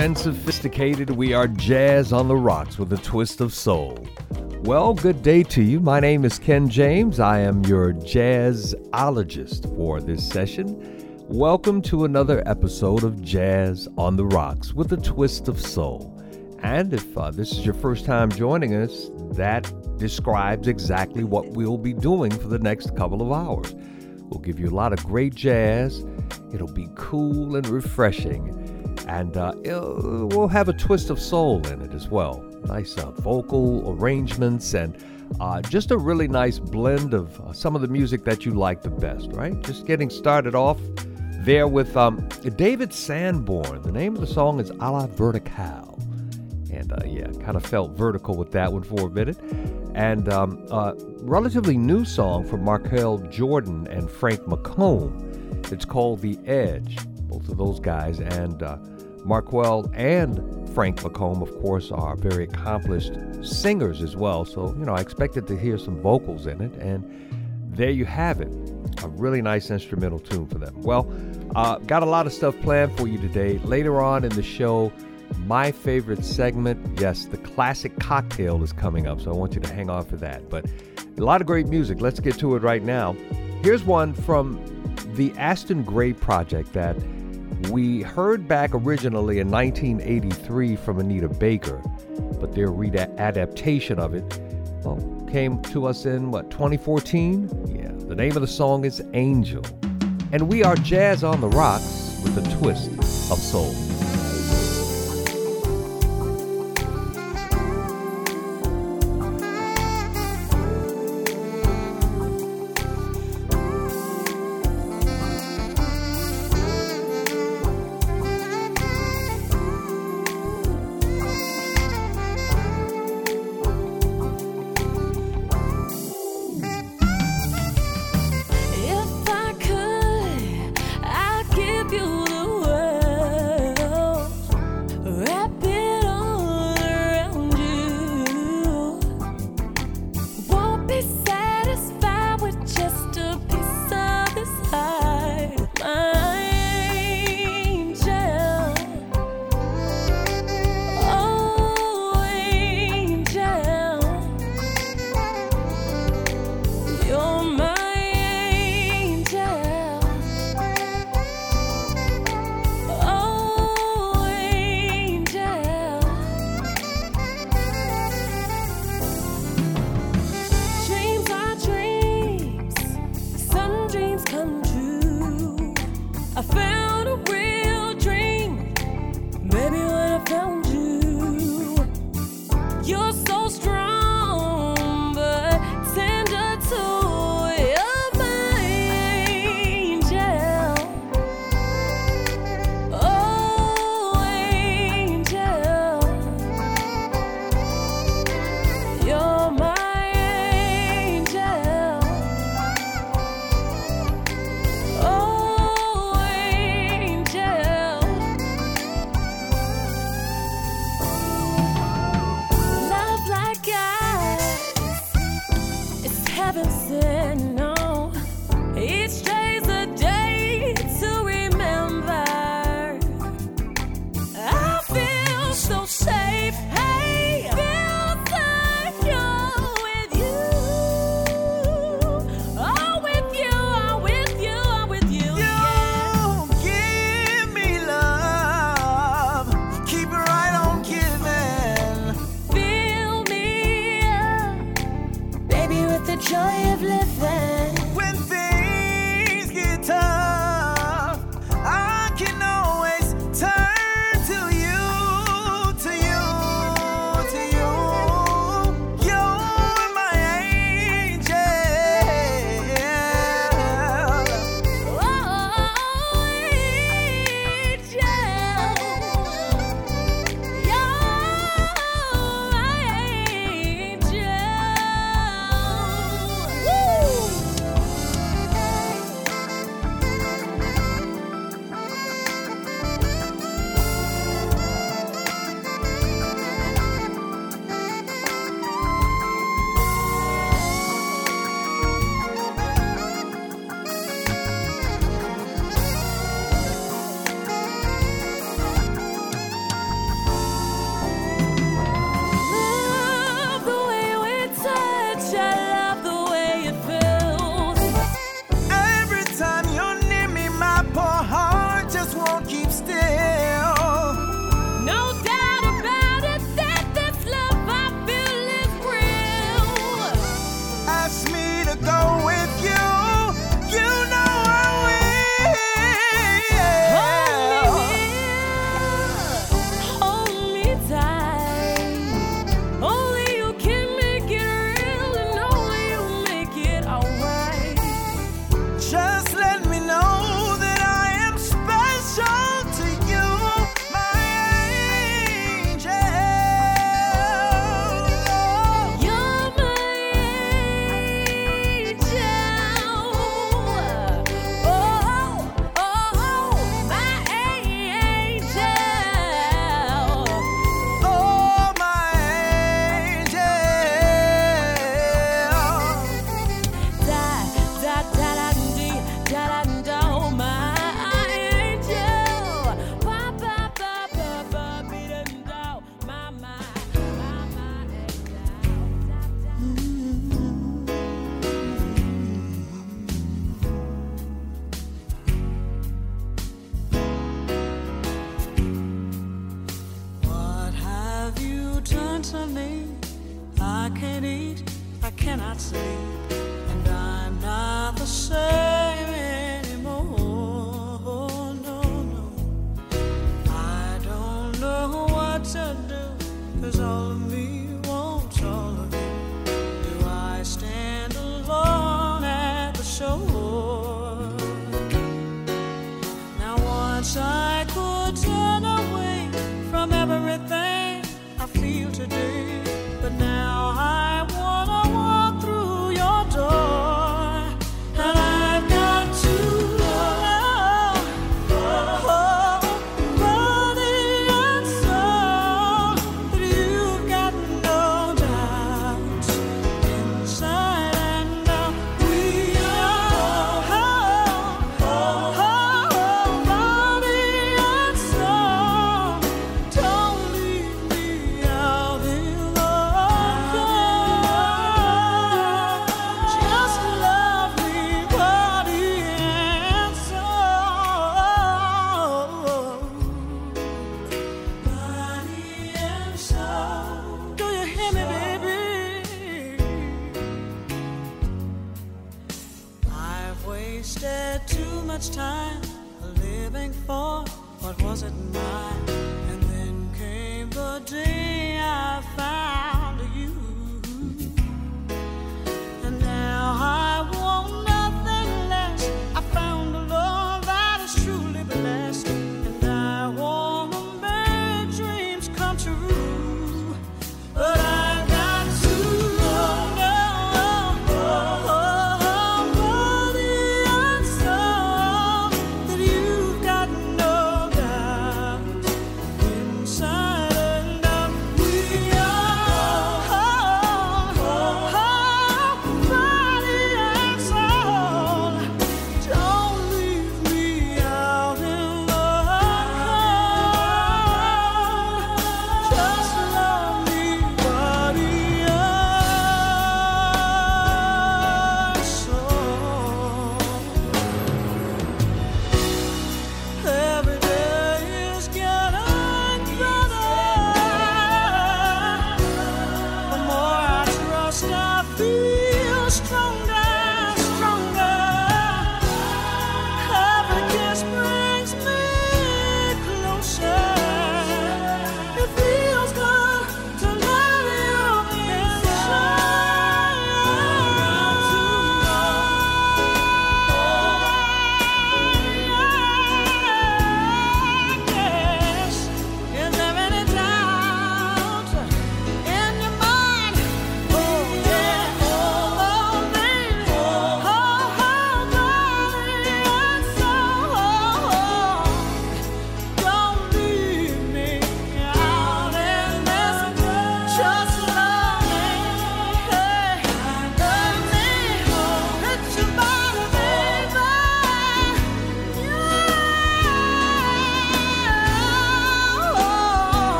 And sophisticated, we are jazz on the rocks with a twist of soul. Well, good day to you. My name is Ken James. I am your jazzologist for this session. Welcome to another episode of Jazz on the Rocks with a twist of soul. And if uh, this is your first time joining us, that describes exactly what we'll be doing for the next couple of hours. We'll give you a lot of great jazz. It'll be cool and refreshing. And uh, we'll have a twist of soul in it as well. Nice uh, vocal arrangements and uh, just a really nice blend of uh, some of the music that you like the best, right? Just getting started off there with um, David Sanborn. The name of the song is A la Vertical. And uh, yeah, kind of felt vertical with that one for a minute. And um, a relatively new song from Marquel Jordan and Frank McComb. It's called The Edge. Both of those guys and uh, Marquel and Frank McComb, of course, are very accomplished singers as well. So, you know, I expected to hear some vocals in it. And there you have it. A really nice instrumental tune for them. Well, uh, got a lot of stuff planned for you today. Later on in the show, my favorite segment, yes, the classic cocktail is coming up. So I want you to hang on for that. But a lot of great music. Let's get to it right now. Here's one from the Aston Grey project that we heard back originally in 1983 from Anita Baker, but their readaptation of it well, came to us in what 2014? Yeah, the name of the song is Angel. And we are Jazz on the Rocks with a twist of soul.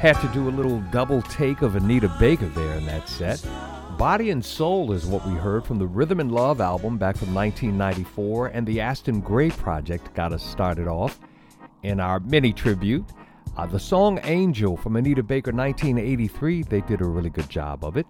Had to do a little double take of Anita Baker there in that set. Body and Soul is what we heard from the Rhythm and Love album back from 1994, and the Aston Grey Project got us started off in our mini tribute. Uh, the song Angel from Anita Baker 1983, they did a really good job of it.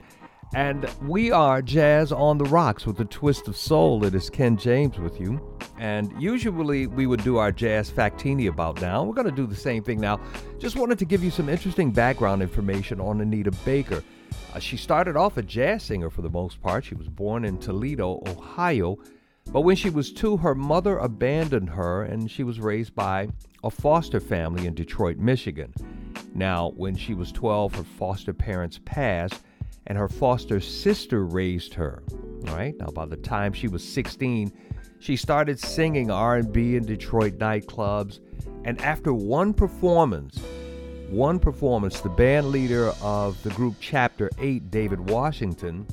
And we are Jazz on the Rocks with a twist of soul. It is Ken James with you. And usually we would do our Jazz Factini about now. We're going to do the same thing now. Just wanted to give you some interesting background information on Anita Baker. Uh, she started off a jazz singer for the most part. She was born in Toledo, Ohio. But when she was two, her mother abandoned her and she was raised by a foster family in Detroit, Michigan. Now, when she was 12, her foster parents passed and her foster sister raised her. All right? Now, by the time she was 16, she started singing R&B in Detroit nightclubs, and after one performance, one performance, the band leader of the group Chapter 8, David Washington,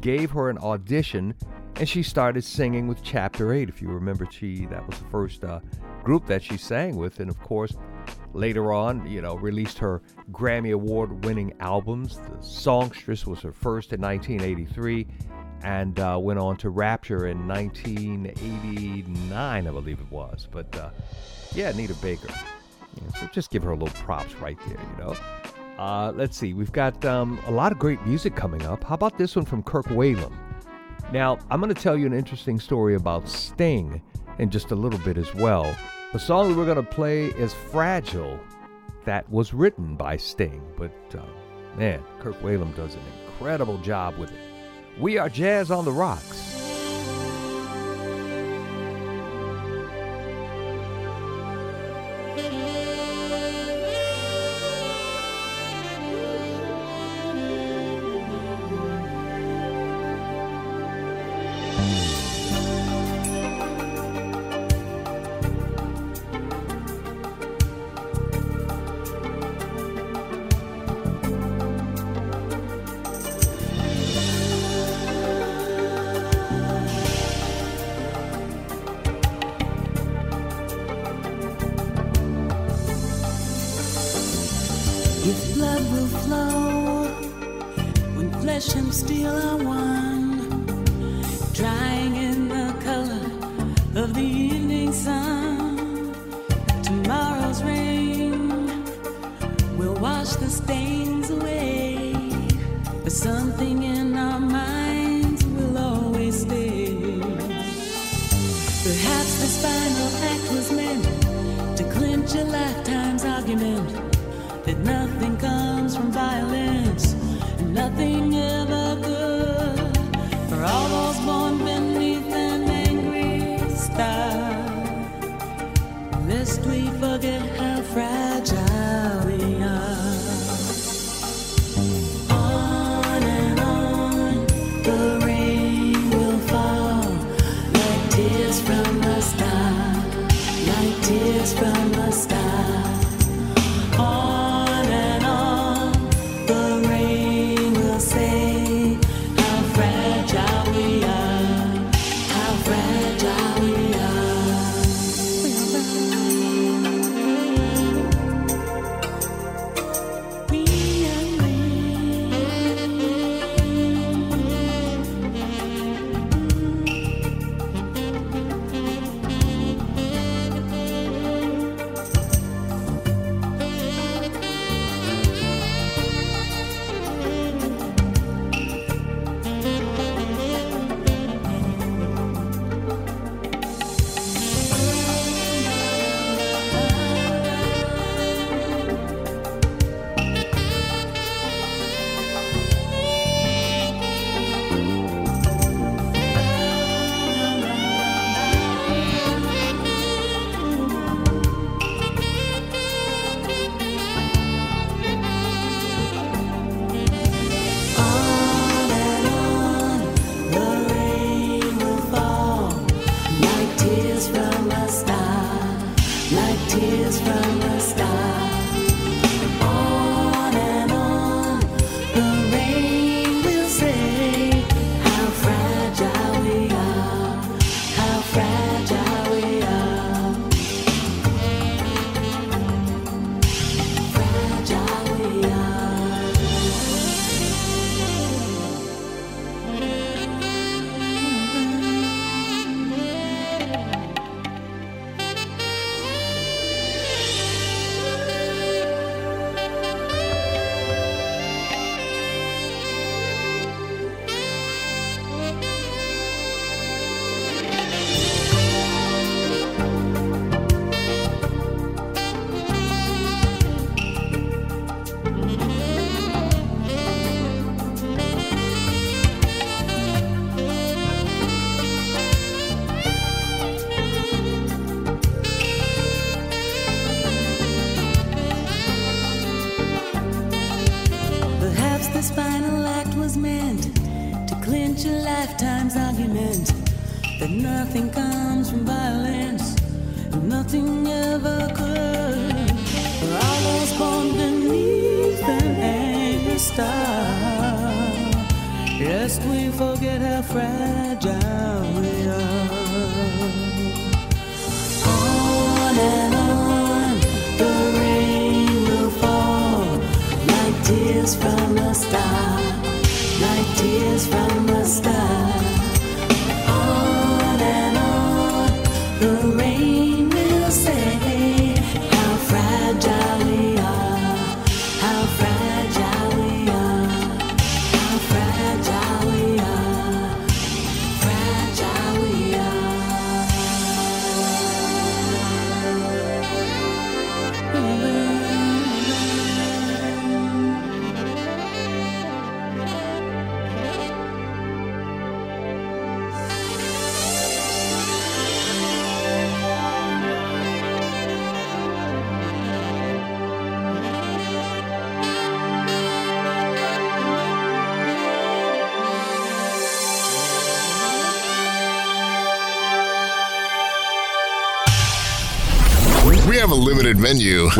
gave her an audition and she started singing with Chapter 8. If you remember, she that was the first uh, group that she sang with, and of course, later on, you know, released her Grammy Award winning albums. The Songstress was her first in 1983 and uh, went on to Rapture in 1989, I believe it was. But uh, yeah, Anita Baker. Yeah, so just give her a little props right there, you know. Uh, let's see, we've got um, a lot of great music coming up. How about this one from Kirk Whalum? Now, I'm going to tell you an interesting story about Sting in just a little bit as well. The song that we're going to play is Fragile. That was written by Sting, but uh, man, Kirk Whalum does an incredible job with it. We are Jazz on the Rocks.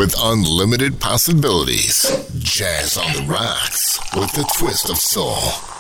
with unlimited possibilities. Jazz on the Rocks with a twist of soul.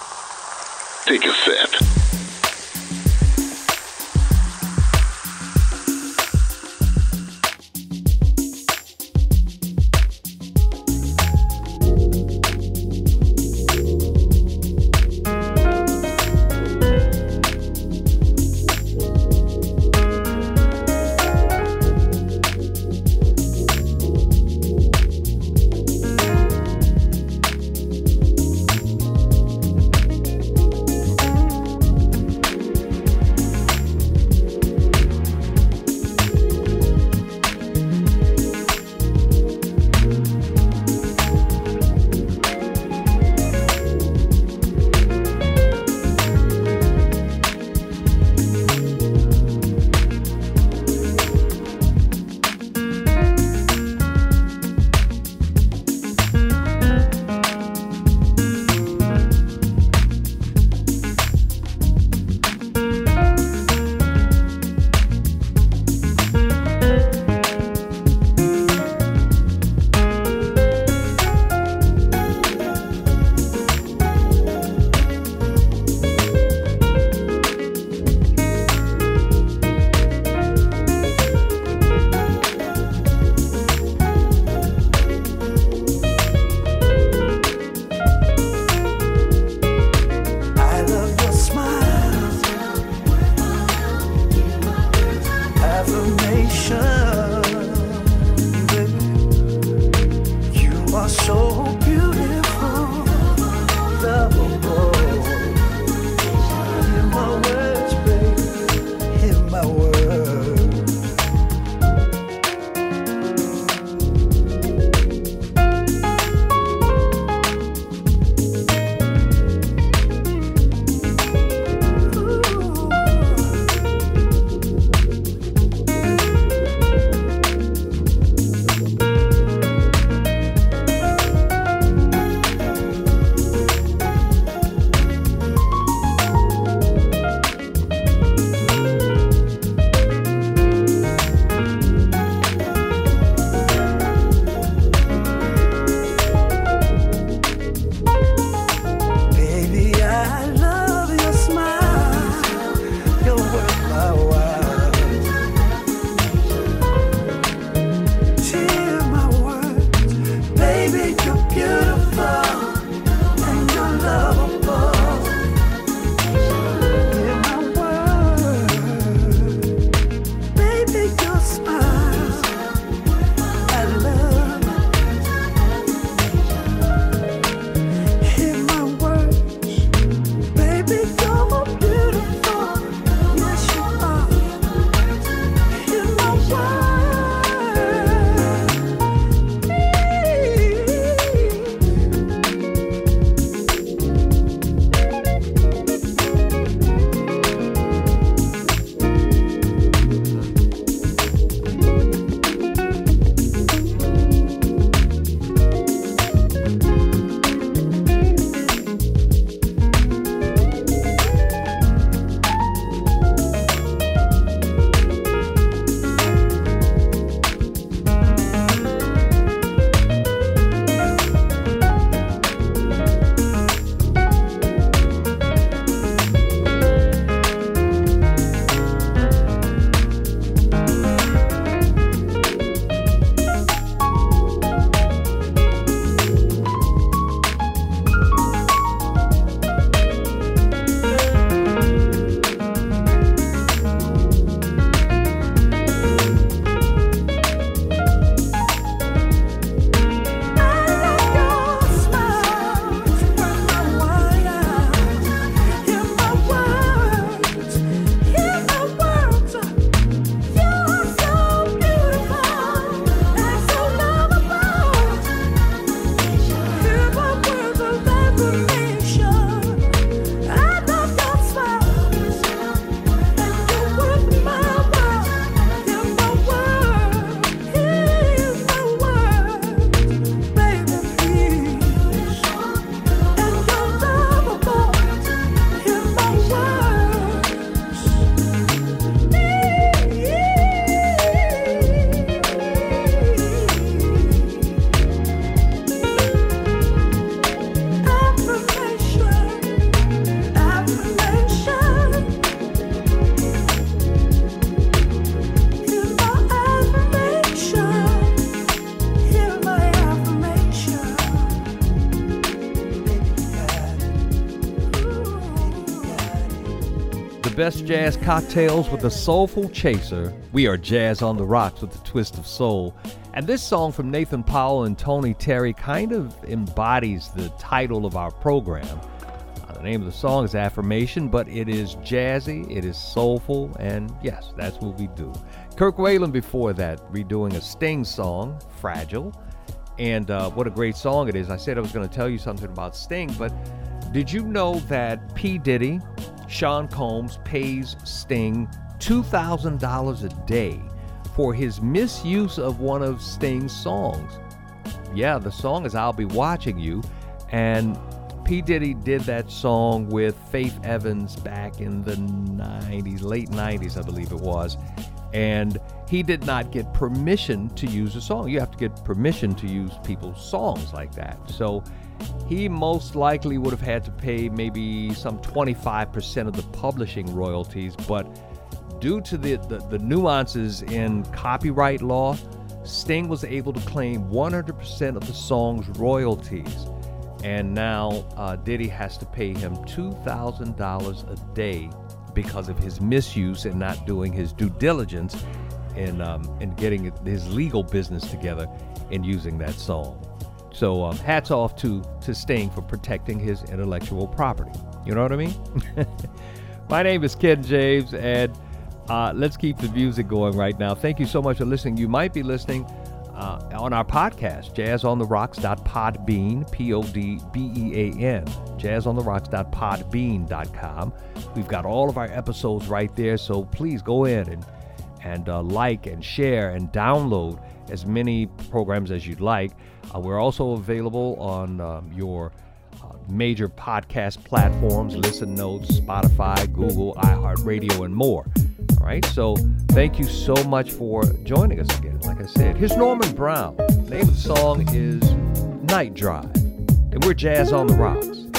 Jazz cocktails with a soulful chaser. We are Jazz on the Rocks with a twist of soul. And this song from Nathan Powell and Tony Terry kind of embodies the title of our program. Uh, the name of the song is Affirmation, but it is jazzy, it is soulful, and yes, that's what we do. Kirk Whalum before that, redoing a Sting song, Fragile. And uh, what a great song it is. I said I was going to tell you something about Sting, but did you know that P. Diddy, Sean Combs pays Sting $2,000 a day for his misuse of one of Sting's songs? Yeah, the song is I'll Be Watching You. And P. Diddy did that song with Faith Evans back in the 90s, late 90s, I believe it was. And he did not get permission to use a song. You have to get permission to use people's songs like that. So he most likely would have had to pay maybe some 25% of the publishing royalties, but due to the, the, the, nuances in copyright law, Sting was able to claim 100% of the song's royalties. And now uh, Diddy has to pay him $2,000 a day because of his misuse and not doing his due diligence in, um, in getting his legal business together and using that song. So um, hats off to to Sting for protecting his intellectual property. You know what I mean? My name is Ken James, and uh, let's keep the music going right now. Thank you so much for listening. You might be listening uh, on our podcast, jazzontherocks.podbean, P-O-D-B-E-A-N, jazzontherocks.podbean.com. We've got all of our episodes right there, so please go in and and uh, like and share and download as many programs as you'd like. Uh, we're also available on um, your uh, major podcast platforms, Listen Notes, Spotify, Google, iHeartRadio, and more. All right, so thank you so much for joining us again. Like I said, here's Norman Brown. The name of the song is Night Drive, and we're Jazz on the Rocks.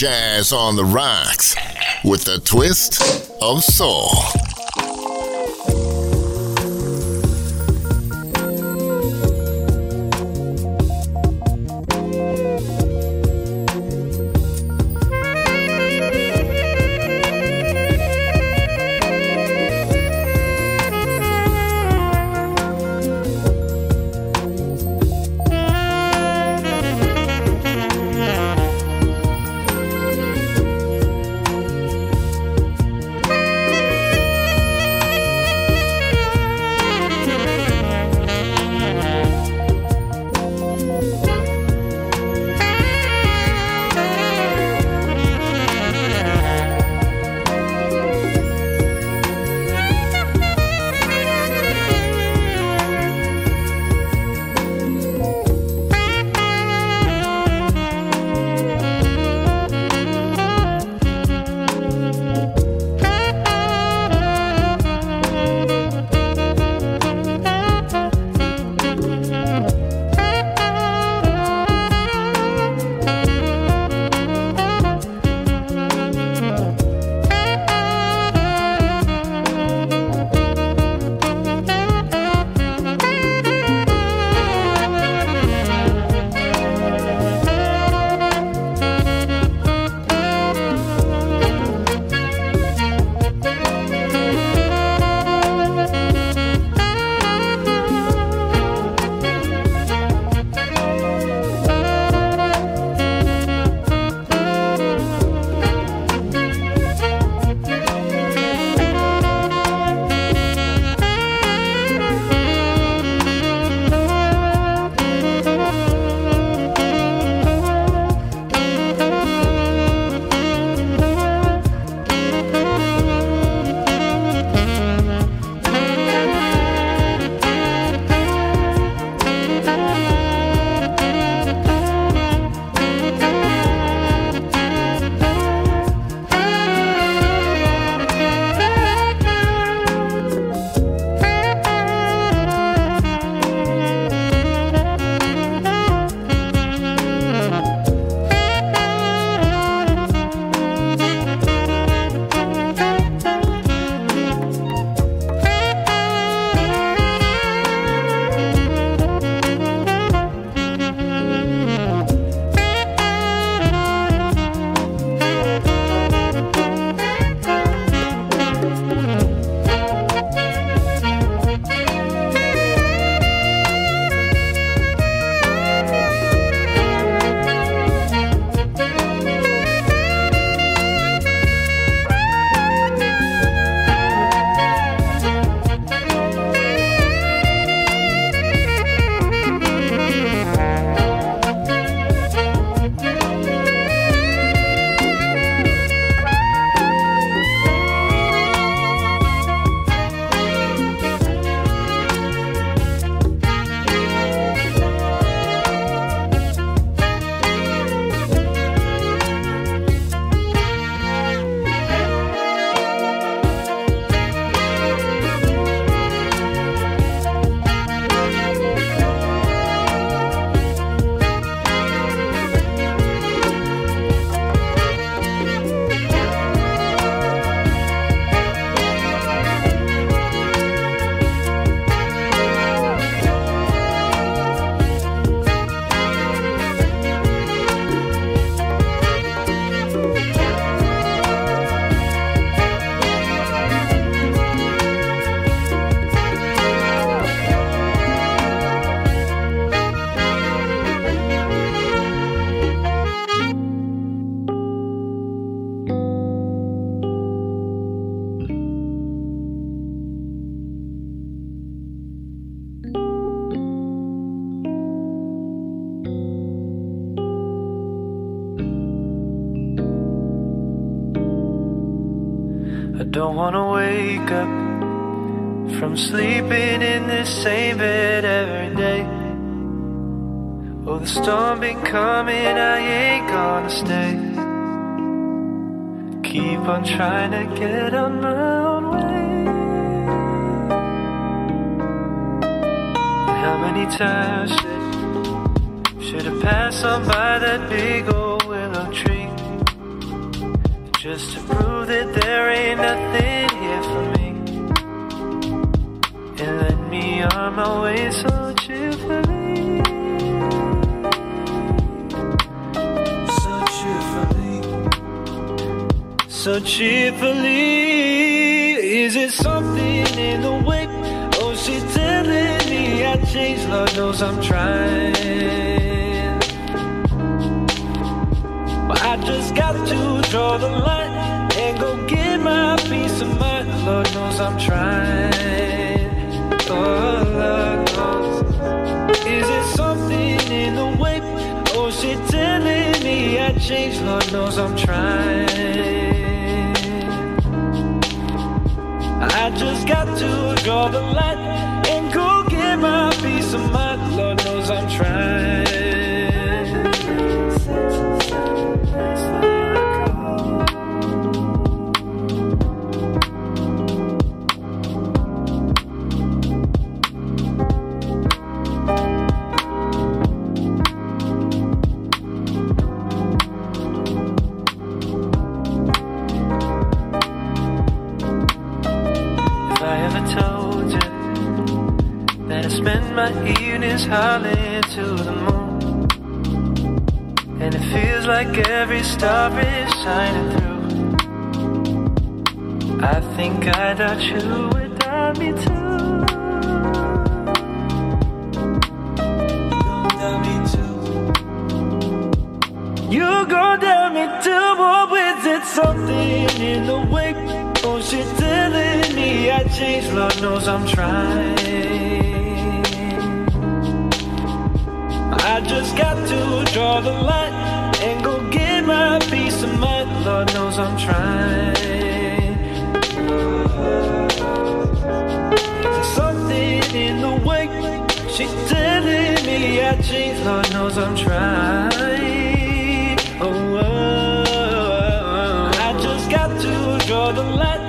Jazz on the rocks with a twist of soul. You go down me but is it something in the way? Oh, she telling me I changed, Lord knows I'm trying. I just got to draw the line and go get my peace of mind, Lord knows I'm trying. There's something in the way she telling me I changed, Lord knows I'm trying. The line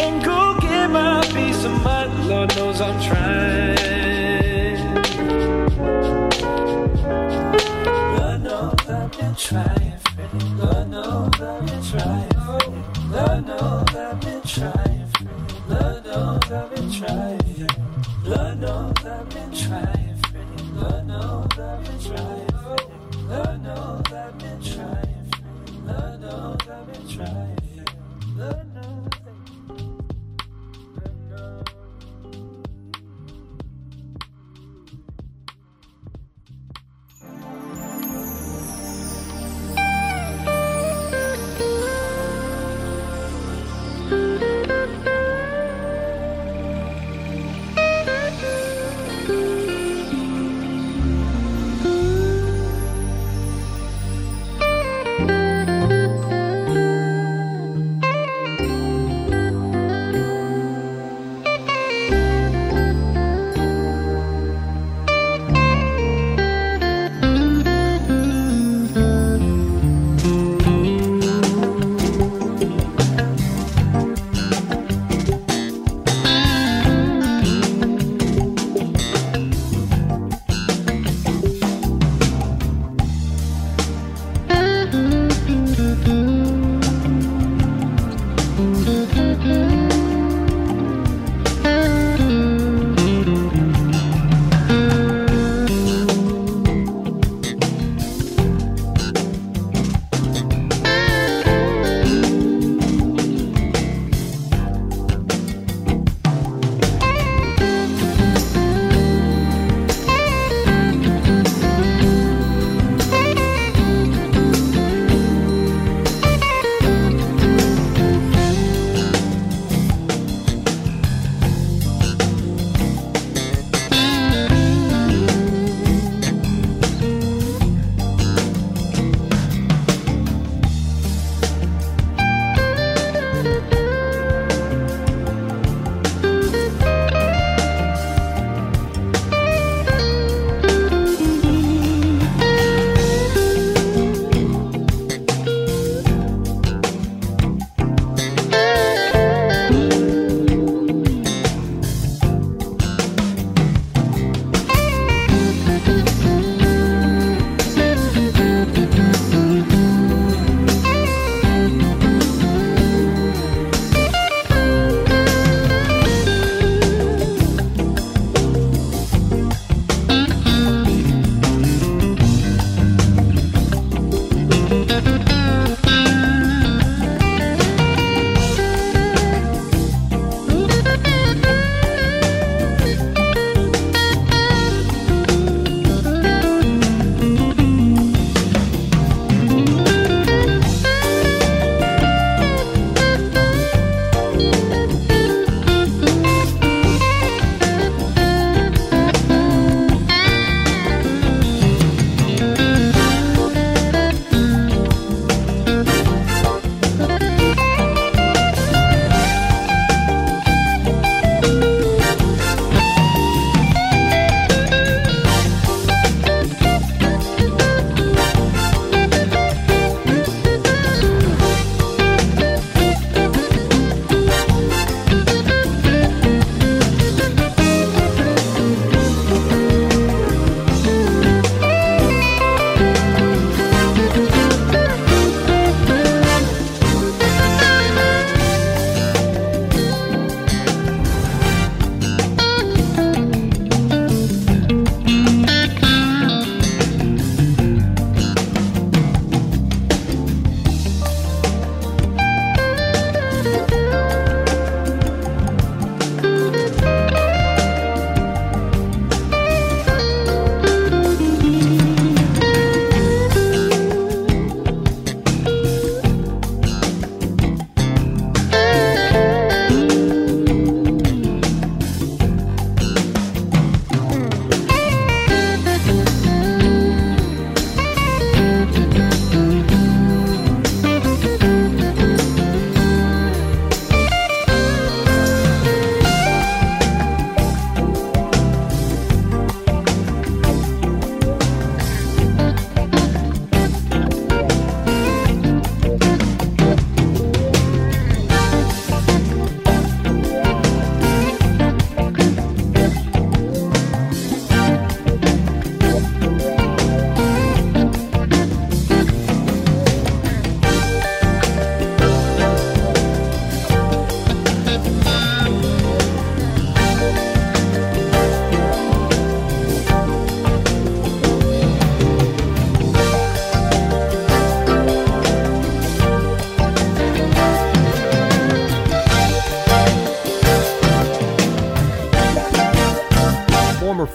and go get my peace of mind. Lord knows I'm trying. Lord knows I've been trying, Freddie. Lord knows I've been trying, Freddie. Lord knows I've been trying, Freddie. Lord knows I've been trying. Lord knows I've been trying,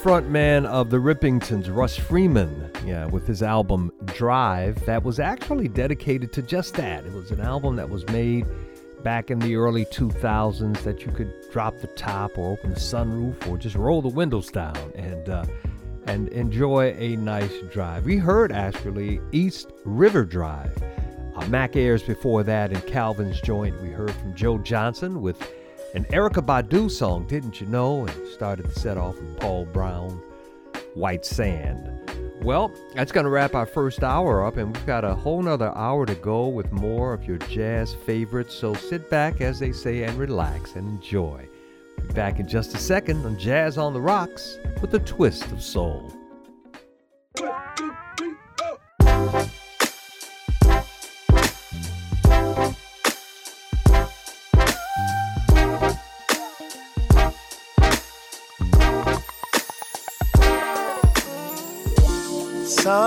frontman of the Rippingtons, Russ Freeman, yeah, with his album Drive, that was actually dedicated to just that. It was an album that was made back in the early 2000s that you could drop the top or open the sunroof or just roll the windows down and uh, and enjoy a nice drive. We heard actually East River Drive. Uh, Mac Ayres before that in Calvin's Joint. We heard from Joe Johnson with an Erykah Badu song, Didn't You Know? And started the set off with Paul Brown, White Sand. Well, that's going to wrap our first hour up, and we've got a whole nother hour to go with more of your jazz favorites. So sit back, as they say, and relax and enjoy. Be back in just a second on Jazz on the Rocks with a twist of soul.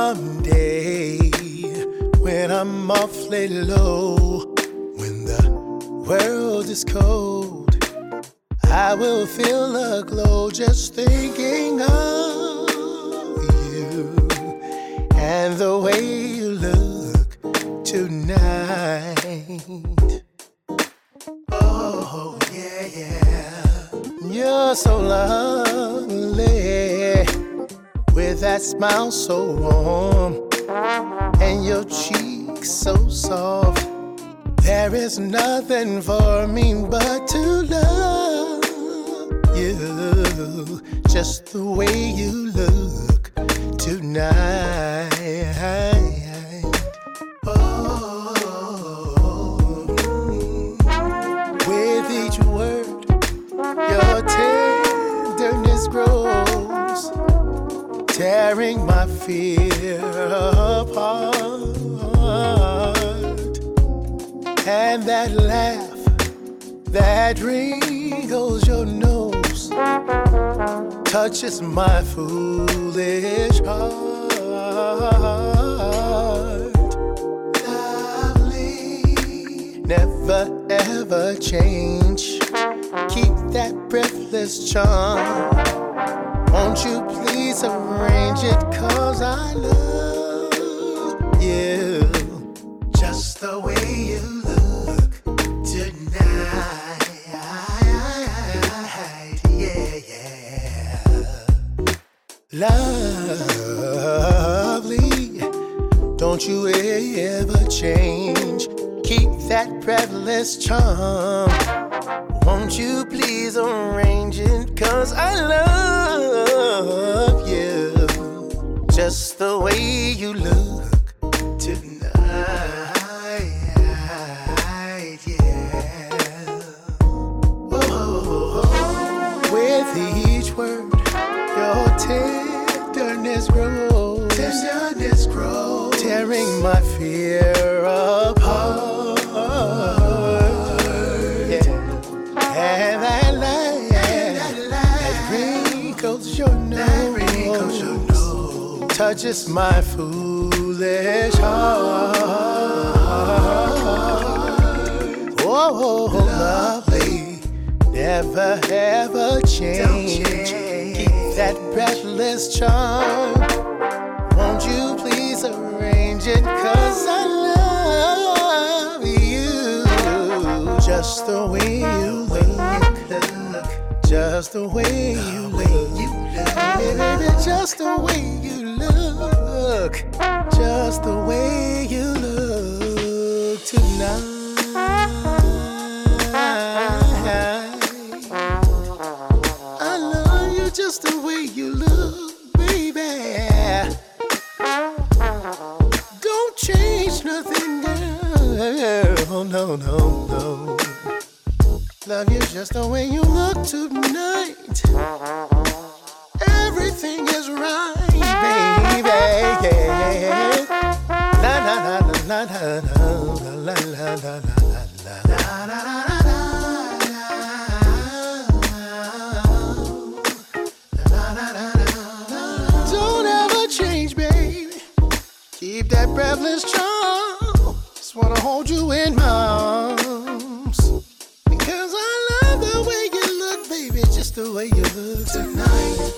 Someday, when I'm awfully low, when the world is cold, I will feel a glow just thinking of you and the way you look tonight. Oh, yeah, yeah. You're so lovely that smile so warm and your cheeks so soft. There is nothing for me but to love you just the way you look tonight. Tearing my fear apart. And that laugh that wrinkles your nose touches my foolish heart. Lovely, never ever change. Keep that breathless charm. Won't you please arrange it? Cause I love you just the way you look tonight. Yeah, yeah. Lovely, don't you ever change. Keep that breathless charm. Keep that breathless charm. Just wanna hold you in my arms. Because I love the way you look, baby, just the way you look tonight.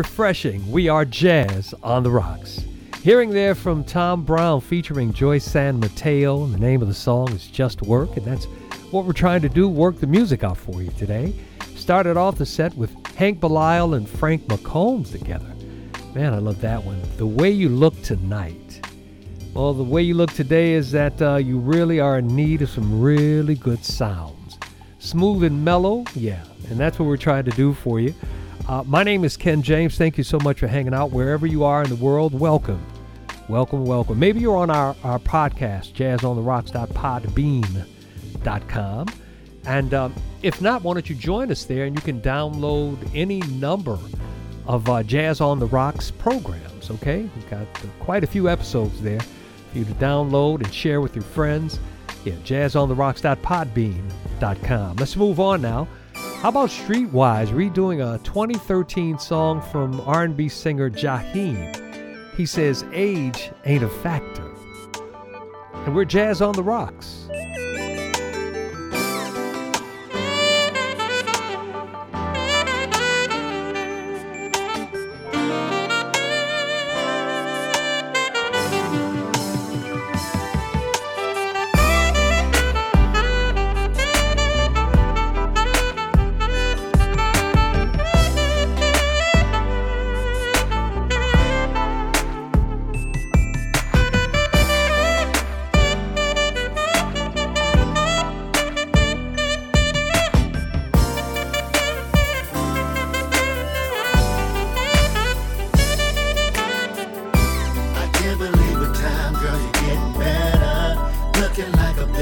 Refreshing. We are jazz on the rocks. Hearing there from Tom Browne featuring Joyce San Mateo. The name of the song is Just Work, and that's what we're trying to do work the music out for you today. Started off the set with Hank Bilal and Frank McCombs together. Man, I love that one. The Way You Look Tonight. Well, the way you look today is that uh, you really are in need of some really good sounds. Smooth and mellow, yeah, and that's what we're trying to do for you. Uh, my name is Ken James. Thank you so much for hanging out wherever you are in the world. Welcome. Welcome, welcome. Maybe you're on our, our podcast, jazzontherocks.podbean.com. And um, if not, why don't you join us there and you can download any number of uh, Jazz on the Rocks programs, okay? We've got uh, quite a few episodes there for you to download and share with your friends. Yeah, jazzontherocks.podbean.com. Let's move on now. How about Streetwize redoing a 2013 song from R&B singer Jaheim? He says age ain't a factor. And we're Jazz on the Rocks.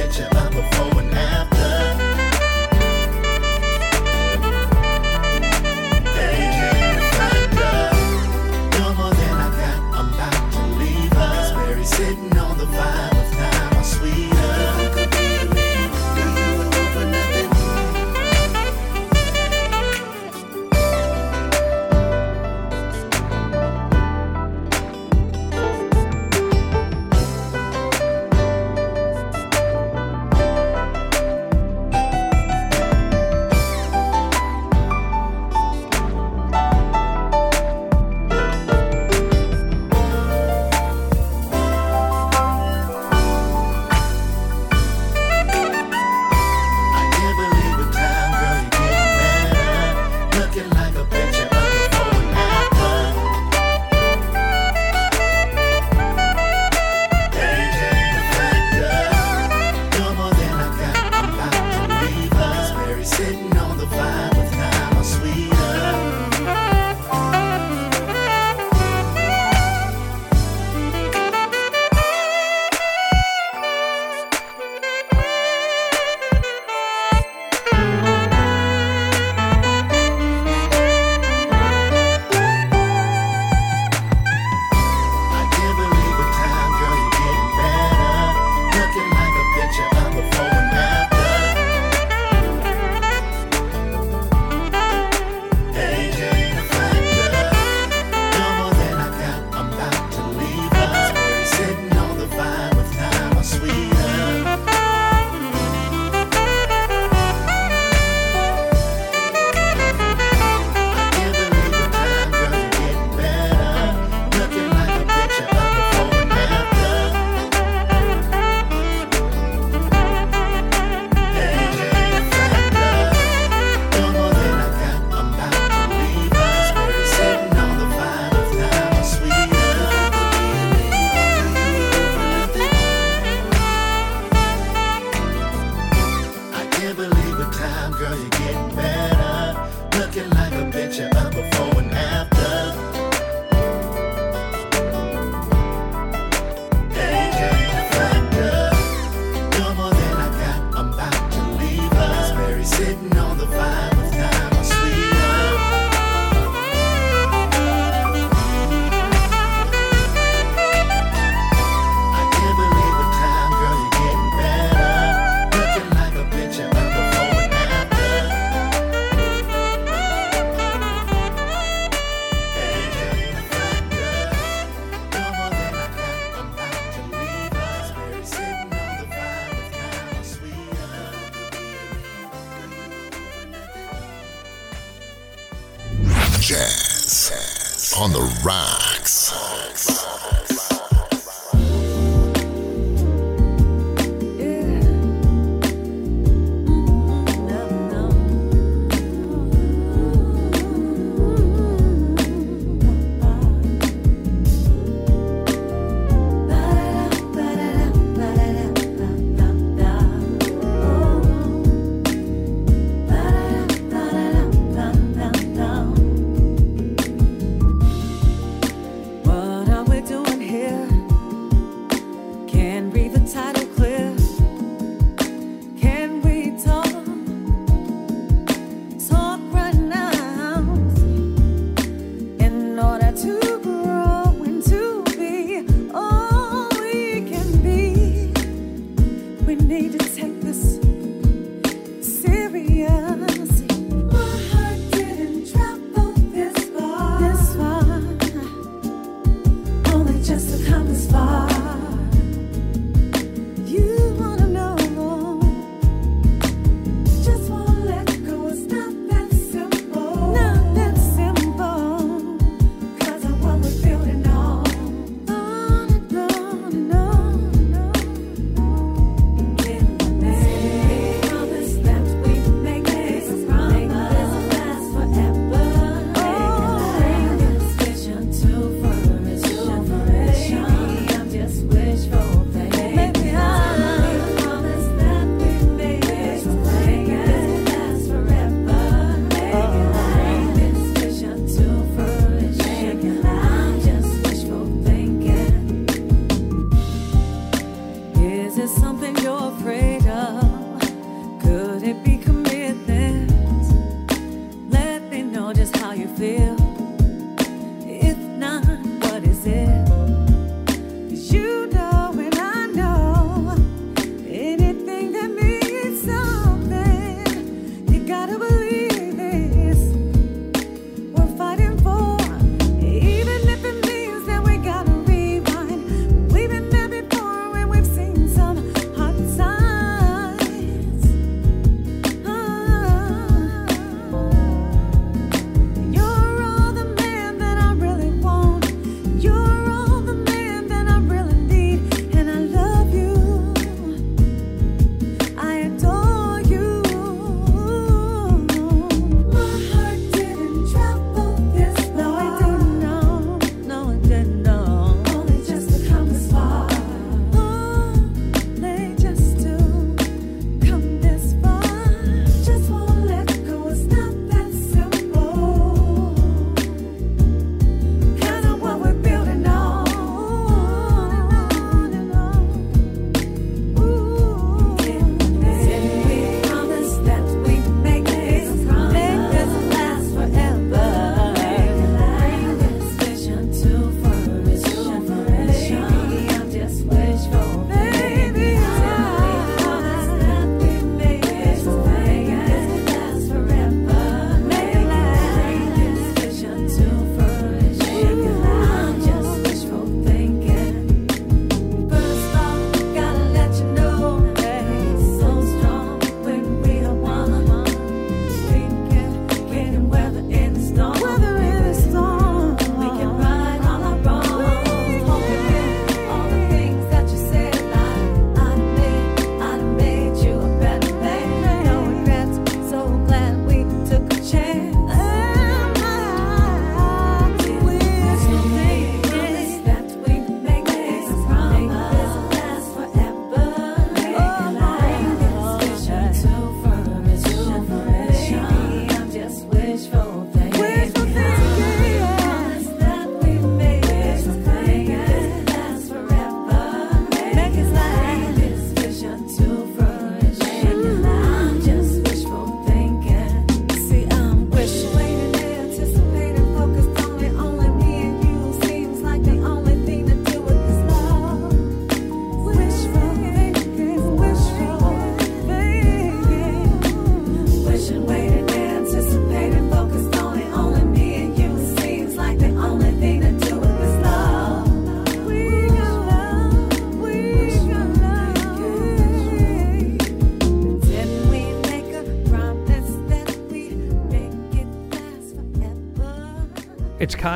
A picture of before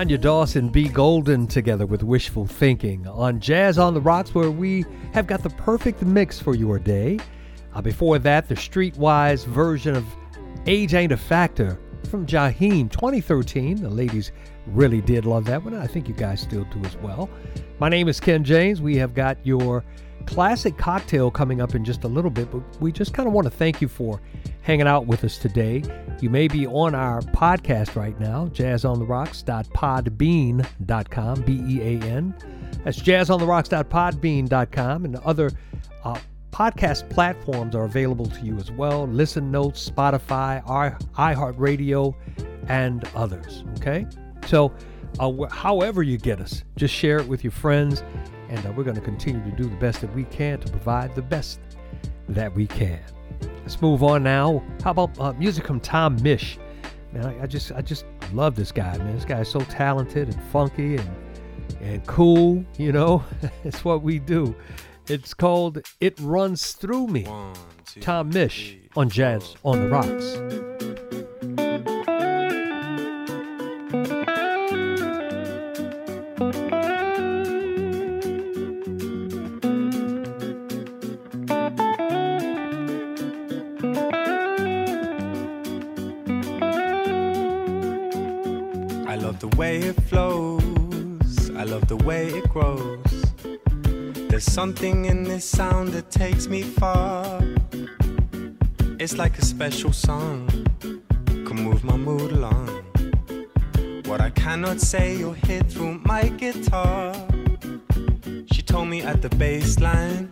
It's Conya Dawson, B. Golden together with Wishful Thinking on Jazz on the Rocks, where we have got the perfect mix for your day. Uh, before that, the Streetwize version of Age Ain't a Factor from Jaheim 2013. The ladies really did love that one. I think you guys still do as well. My name is Ken James. We have got your classic cocktail coming up in just a little bit, but we just kind of want to thank you for hanging out with us today. You may be on our podcast right now, jazzontherocks.podbean.com, B E A N. That's jazzontherocks.podbean.com, and other uh, podcast platforms are available to you as well Listen Notes, Spotify, iHeartRadio, and others. Okay? So, uh, however you get us, just share it with your friends, and uh, we're going to continue to do the best that we can to provide the best that we can. Let's move on now. How about uh, music from Tom Misch? Man, I, I just I just love this guy, man. This guy is so talented and funky and and cool. You know, it's what we do. It's called "It Runs Through Me." One, two, Tom Misch three, on Jazz on the Rocks. Love the way it grows. There's something in this sound that takes me far. It's like a special song. Can move my mood along. What I cannot say, you'll hear through my guitar. She told me at the bass line,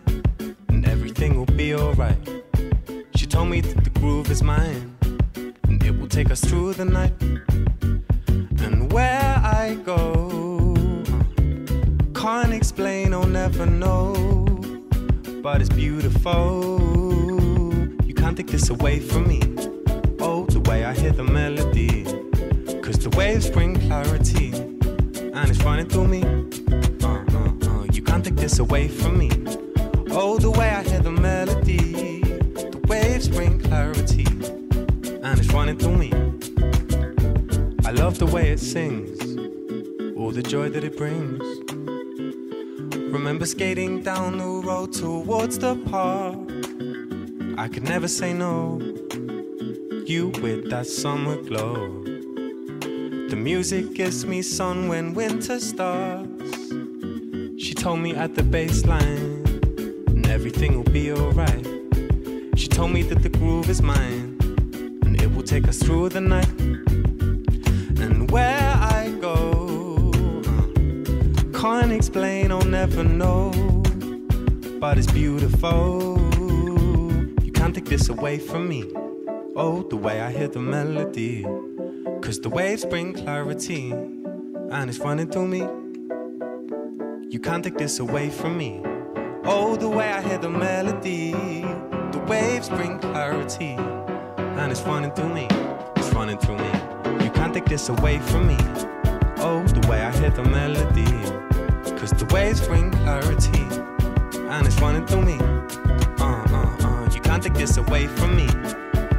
and everything will be alright. She told me that the groove is mine, and it will take us through the night. And where I go, can't explain, I'll never know. But it's beautiful. You can't take this away from me. Oh, the way I hear the melody. Cause the waves bring clarity, and it's running through me. Uh, uh, uh. You can't take this away from me. Oh, the way I hear the melody. The waves bring clarity, and it's running through me. I love the way it sings, all the joy that it brings. Remember skating down the road towards the park. I could never say no. You with that summer glow. The music gives me sun when winter starts. She told me at the baseline, and everything will be alright. She told me that the groove is mine, and it will take us through the night. And where can't explain, I'll never know. But it's beautiful. You can't take this away from me. Oh, the way I hear the melody. Cause the waves bring clarity, and it's running through me. You can't take this away from me. Oh, the way I hear the melody. The waves bring clarity, and it's running through me. It's running through me. You can't take this away from me. Oh, the way I hear the melody. Cause the waves bring clarity, and it's running through me. Uh, uh, uh. You can't take this away from me.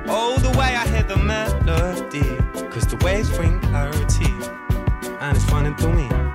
Oh, the way I hear the melody. Cause the waves bring clarity, and it's running through me.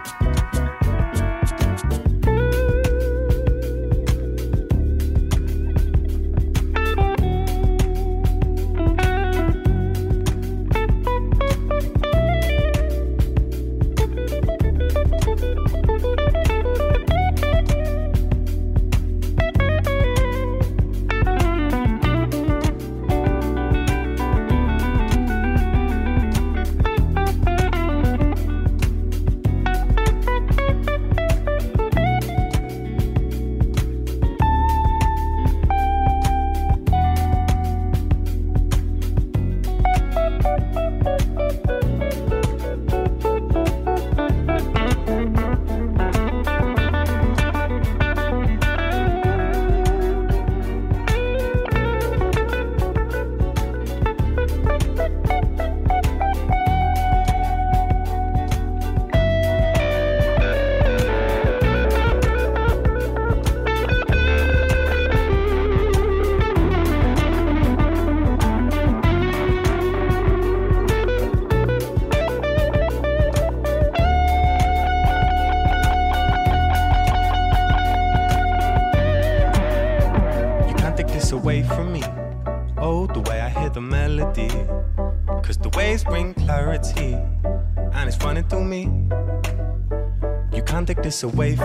away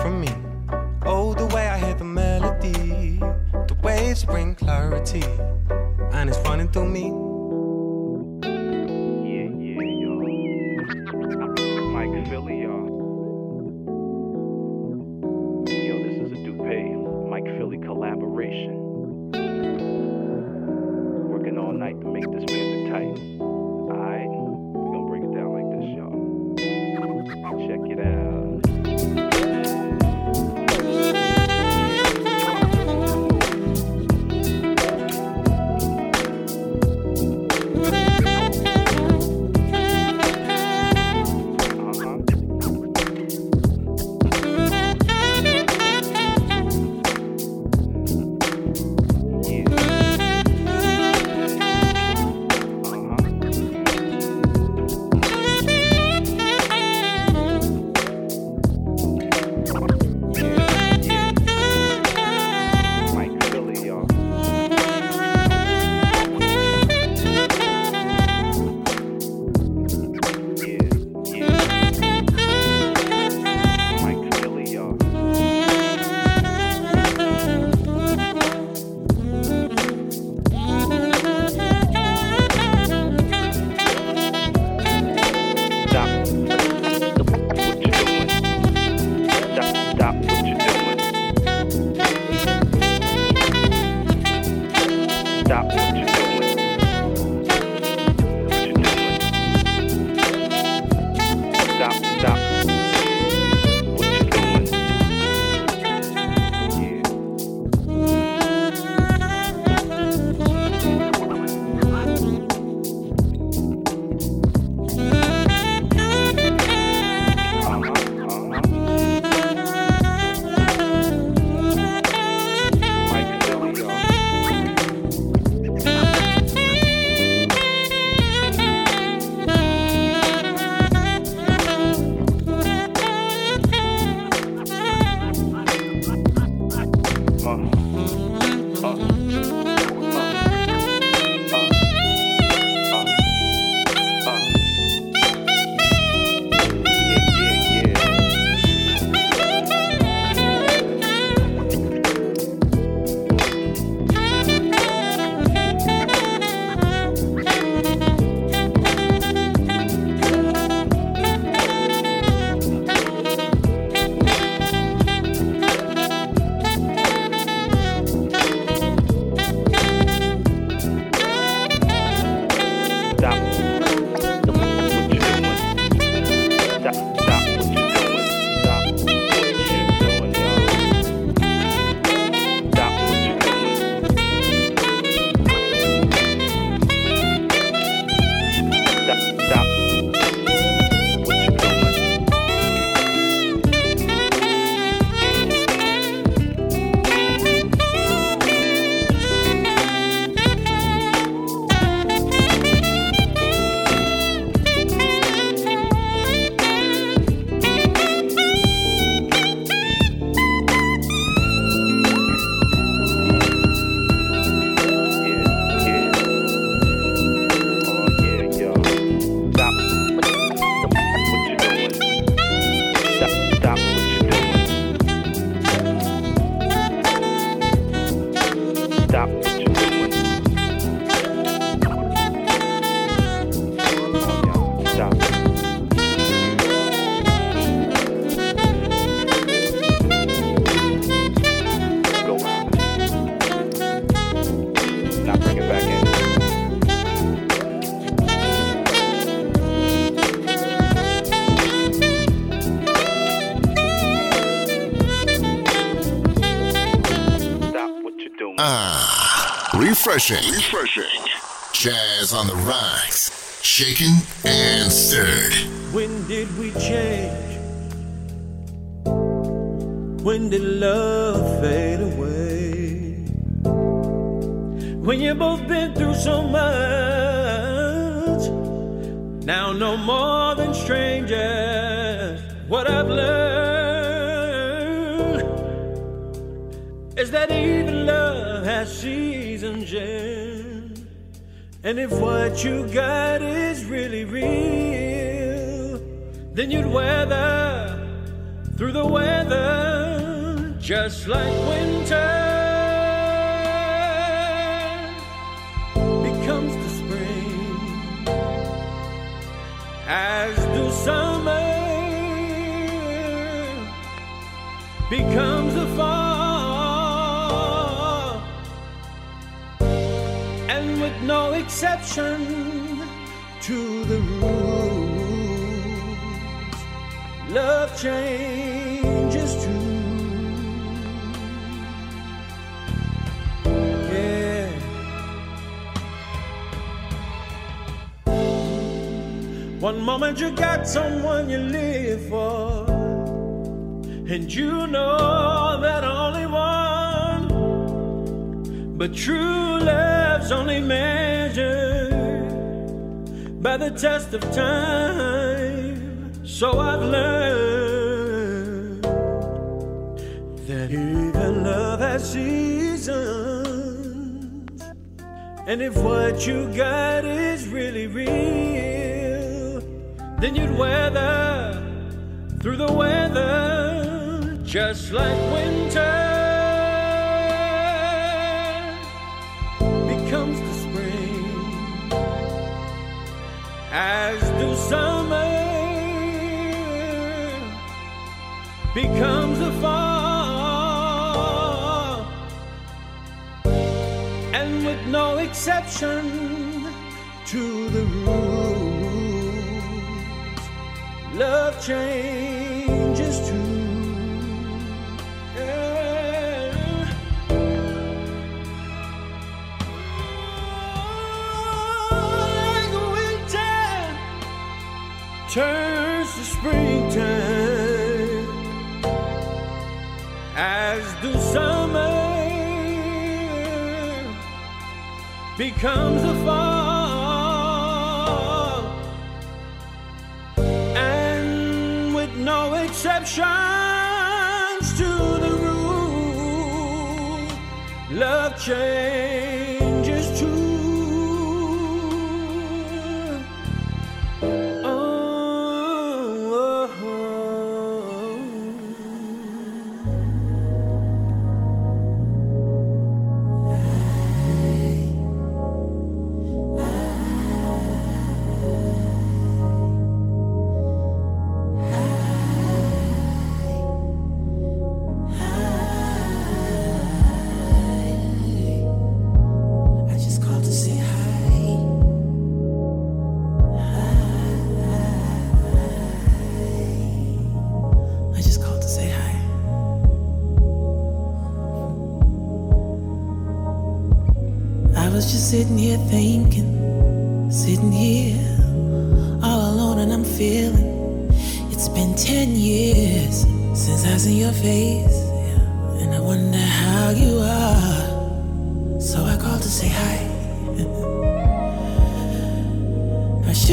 Refreshing. Refreshing. Jazz on the rocks. Shaken and stirred. When did we change? When did love fade away? When you both been through so much. Now no more than strangers. What I've learned is that even love has seen. And if what you got is really real, then you'd weather through the weather just like winter becomes the spring as the summer becomes the fall. No exception to the rules, love changes too. Yeah. One moment you got someone you live for, and you know that. But true love's only measured by the test of time. So I've learned that even love has seasons. And if what you got is really real, then you'd weather through the weather just like winter as do summer becomes a fall, and with no exception to the rules, love changes turns to springtime, as the summer becomes the fall, and with no exceptions to the rule, love changes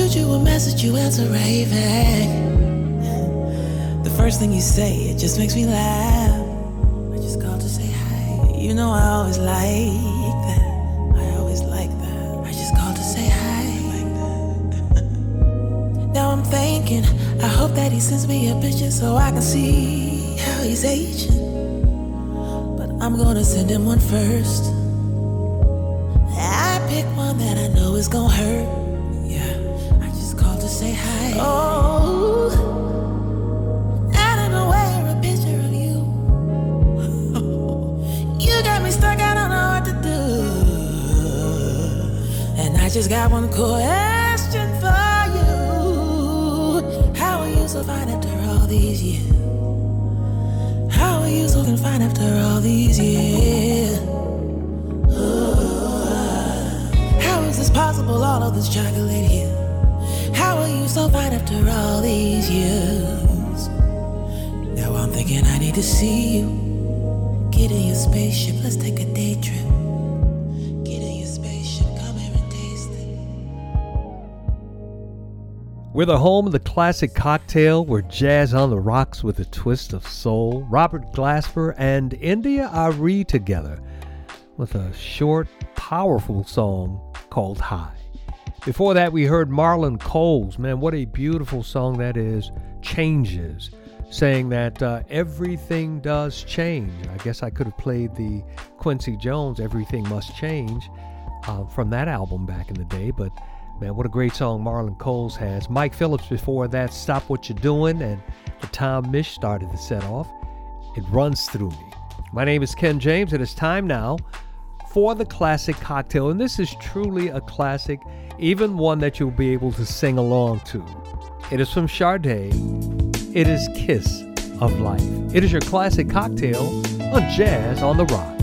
shoot you a message, you answer right back. The first thing you say, it just makes me laugh. I just called to say hi. You know I always like that. I always like that. I just called to say hi. now I'm thinking, I hope that he sends me a picture so I can see how he's aging. But I'm gonna send him one first. I pick one that I know is gonna hurt. Just got one question for you. How are you so fine after all these years? How are you so fine after all these years? How is this possible, all of this chocolate here? You so fine after all these years? Now I'm thinking I need to see you. Get in your spaceship, let's take a day trip. Get in your spaceship, come here and taste it. We're the home of the classic cocktail. We're jazz on the rocks with a twist of soul. Robert Glasper and India Arie together with a short, powerful song called High. Before that, we heard Marlon Coles. Man, what a beautiful song that is. Changes. Saying that uh, everything does change. I guess I could have played the Quincy Jones Everything Must Change uh, from that album back in the day, but man, what a great song Marlon Coles has. Mike Phillips before that, Stop What You're Doing, and the Tom Misch started the set off. It runs through me. My name is Ken James, and it's time now for the classic cocktail. And this is truly a classic, even one that you'll be able to sing along to. It is from Sade. It is Kiss of Life. It is your classic cocktail on Jazz on the Rocks.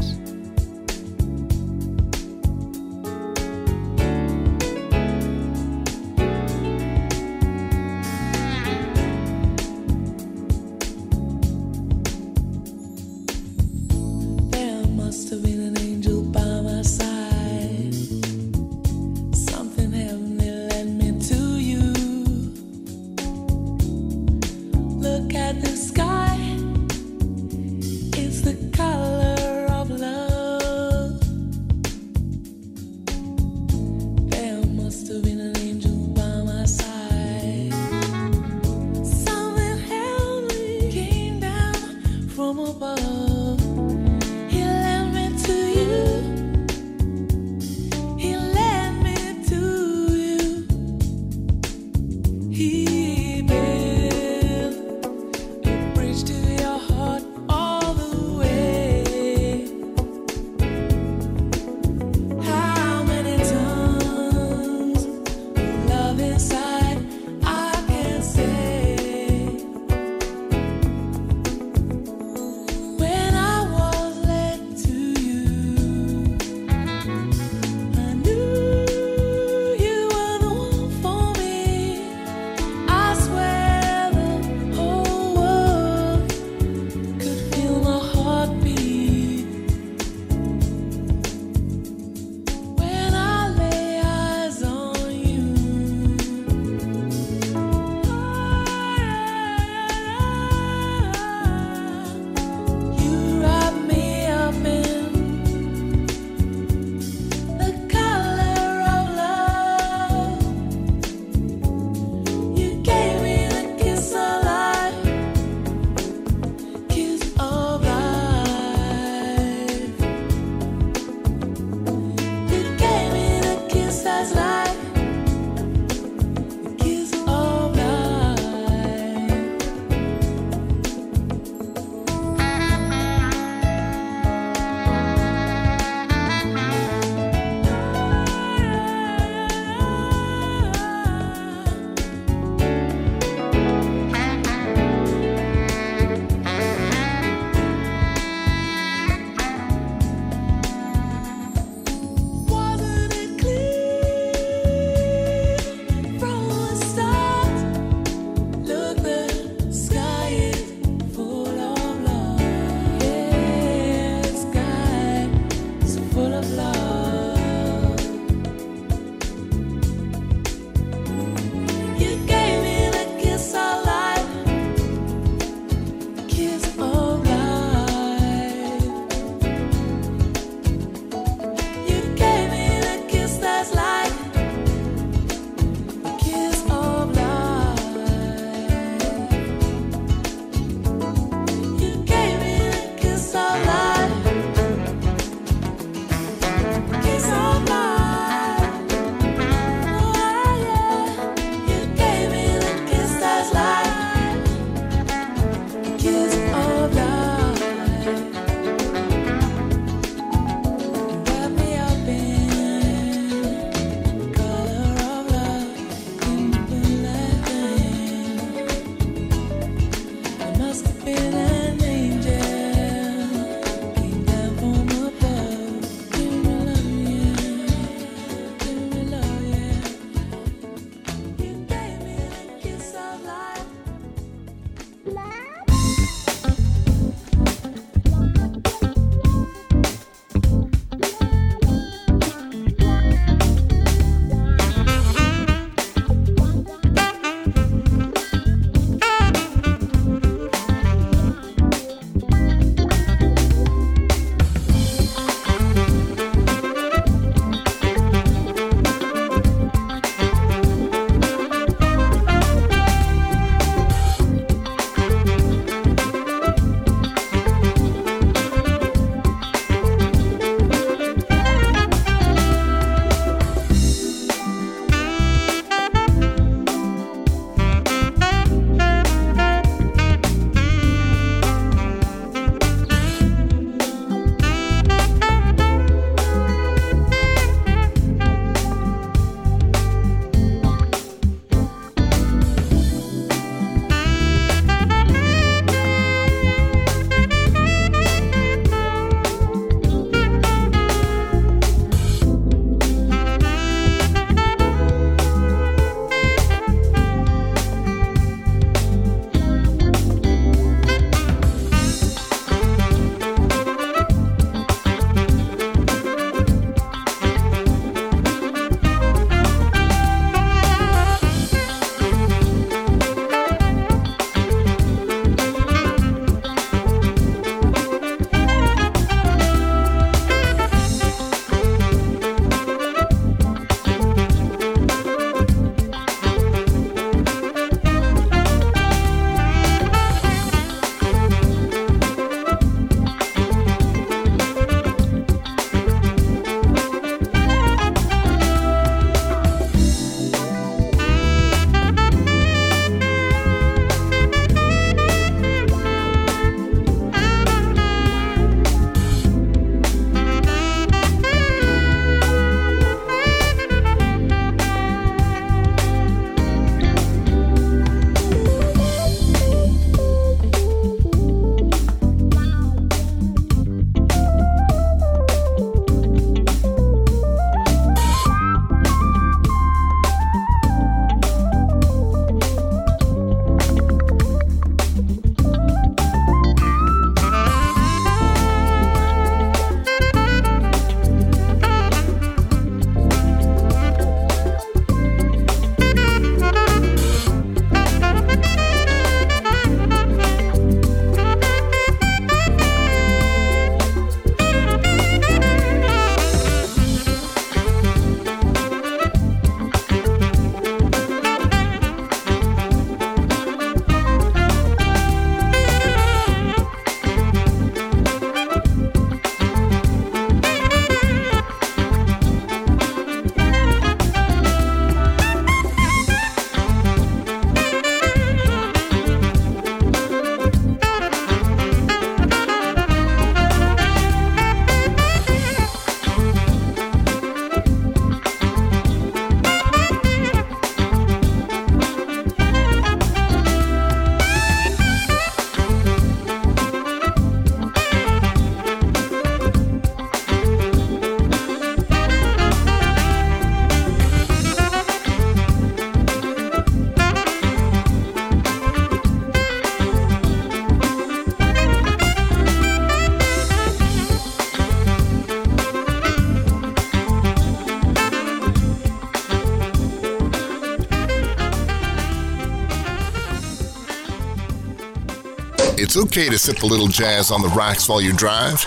It's okay to sip a little jazz on the rocks while you drive.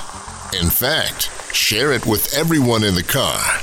In fact, share it with everyone in the car.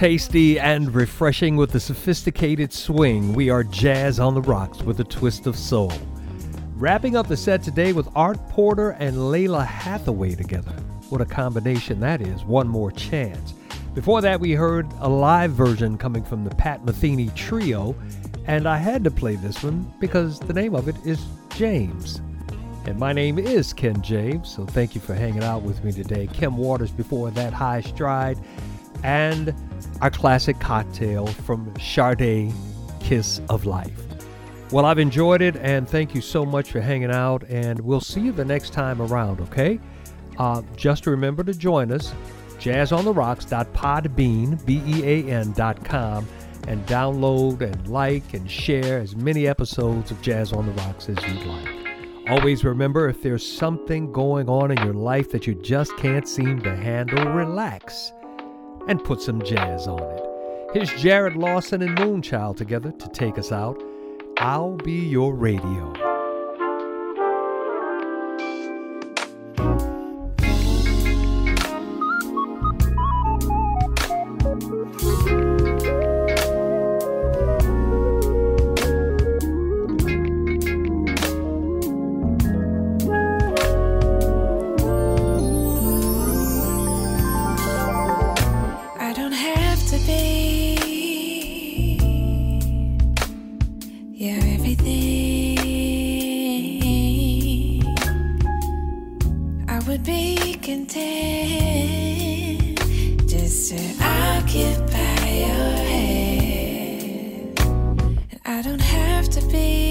Tasty and refreshing with a sophisticated swing. We are Jazz on the Rocks with a twist of soul. Wrapping up the set today with Art Porter and Lalah Hathaway together. What a combination that is. One more chance. Before that, we heard a live version coming from the Pat Metheny Trio, and I had to play this one because the name of it is James. And my name is Ken James, so thank you for hanging out with me today. Kim Waters before that, High Stride, and our classic cocktail from Sade, Kiss of Life. Well, I've enjoyed it, and thank you so much for hanging out, and we'll see you the next time around, okay? Uh, just remember to join us, jazzontherocks.podbean, B-E-A-N dot com, and download and like and share as many episodes of Jazz on the Rocks as you'd like. Always remember if there's something going on in your life that you just can't seem to handle, relax and put some jazz on it. Here's Jarrod Lawson and Moonchild together to take us out. I'll be your radio. Your everything. I would be content just to occupy your head. And I don't have to be